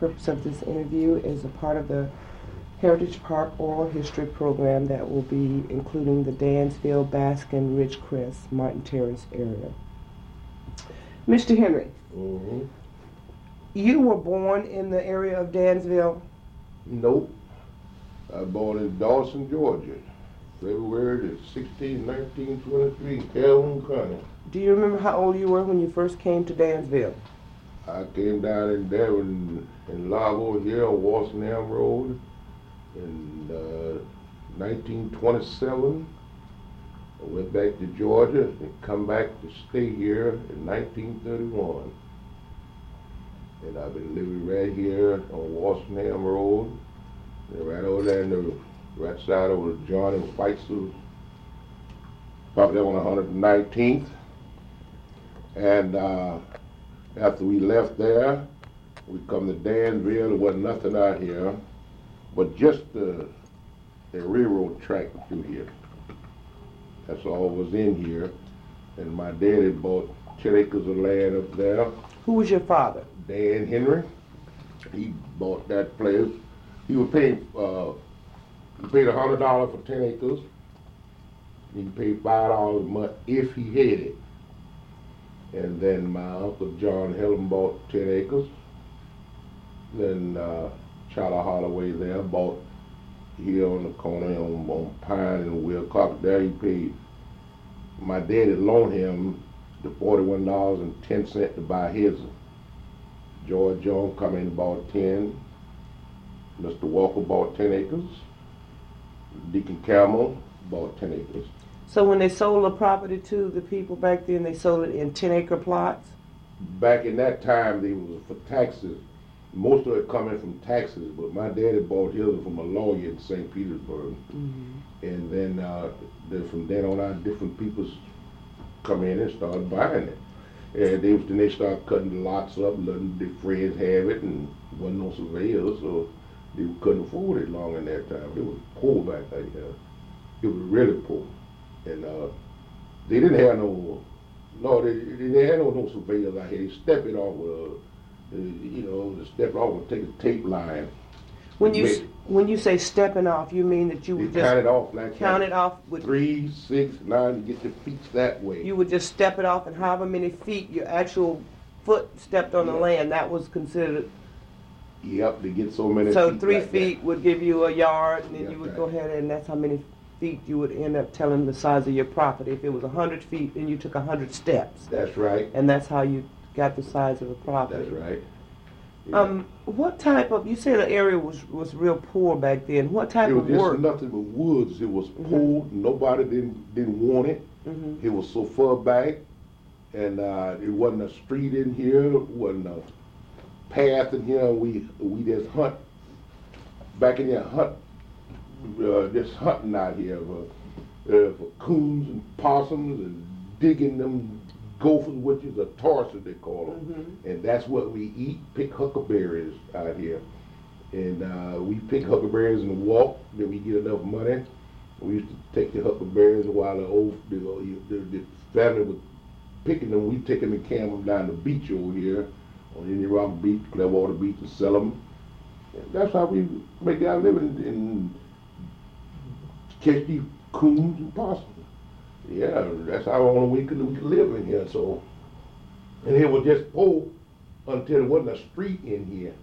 purpose of this interview is a part of the Heritage Park Oral History Program that will be including the Dansville, Baskin, Ridgecrest, Martin Terrace area. Mr. Henry, Mm-hmm. you were born in the area of Dansville. Nope. I was born in Dawson, Georgia, February the 16, 1923, Calhoun County. Do you remember how old you were when you first came to Dansville? I came down in there in, in Largo here on Walsingham Road in uh, 1927. I went back to Georgia and come back to stay here in 1931. And I've been living right here on Walsingham Road, and right over there in the right side over John and Weitzel's, probably on 119th. And uh, after we left there, we come to Dansville. There wasn't nothing out here, but just the, the railroad track through here. That's all was in here. And my daddy bought 10 acres of land up there. Who was your father? Dan Henry. He bought that place. He was paying, uh, he paid a hundred dollars for ten acres. He paid five dollars a month if he had it. And then my uncle John Helen bought ten acres. Then uh, Charlie Holloway there bought here on the corner on, on Pine and Wilcox. There he paid. My daddy loaned him the forty-one dollars and ten cent to buy his. George Jones come in and bought ten. Mr. Walker bought ten acres. Deacon Camel bought ten acres. So when they sold the property to the people back then, they sold it in 10 acre plots? Back in that time, they was for taxes. Most of it coming from taxes, but my daddy bought his from a lawyer in St. Petersburg. And then, uh, then from then on out, different people come in and started buying it. And they, then they started cutting the lots up, letting their friends have it, and wasn't no surveyors, so they couldn't afford it long in that time. It was poor back then. It was really poor. And uh, they didn't have no, no, they, they didn't have no, no surveyors out here. They step it off with a, uh, you know, they step off and take a tape line. When you, s- when you say stepping off, you mean that you would count it just off like count it off with, Three, six, nine, to get your feet that way. you would just step it off and however many feet your actual foot stepped on the land, that was considered, Yep, they get so many so feet three like that. feet would give you a yard and then Yeah, you would right. go ahead and that's how many feet you would end up telling the size of your property. If it was a hundred feet, then you took a hundred steps. That's right, And that's how you got the size of the property. that's right. Yeah. Um, what type of, you said the area was, was real poor back then. What type of work? It was of just work? nothing but woods. It was poor. Nobody didn't didn't want it. Mhm. It was so far back, and uh, it wasn't a street in here. It wasn't a path in here. We we just hunt back in there hunt, uh, just hunting out here for, uh, for coons and possums and digging them gophers, which is a tarsus they call them, and that's what we eat. Pick huckleberries out here, and uh, we pick huckleberries and walk. Then we get enough money. We used to take the huckleberries while the old the, the, the family was picking them. We take them and camp them down the beach over here on Indian Rock Beach, Clearwater Beach, and sell them. And that's how we make our living and catch these coons and possums. Yeah, that's our only way could we could live in here. So, and it was just poor until there wasn't a street in here.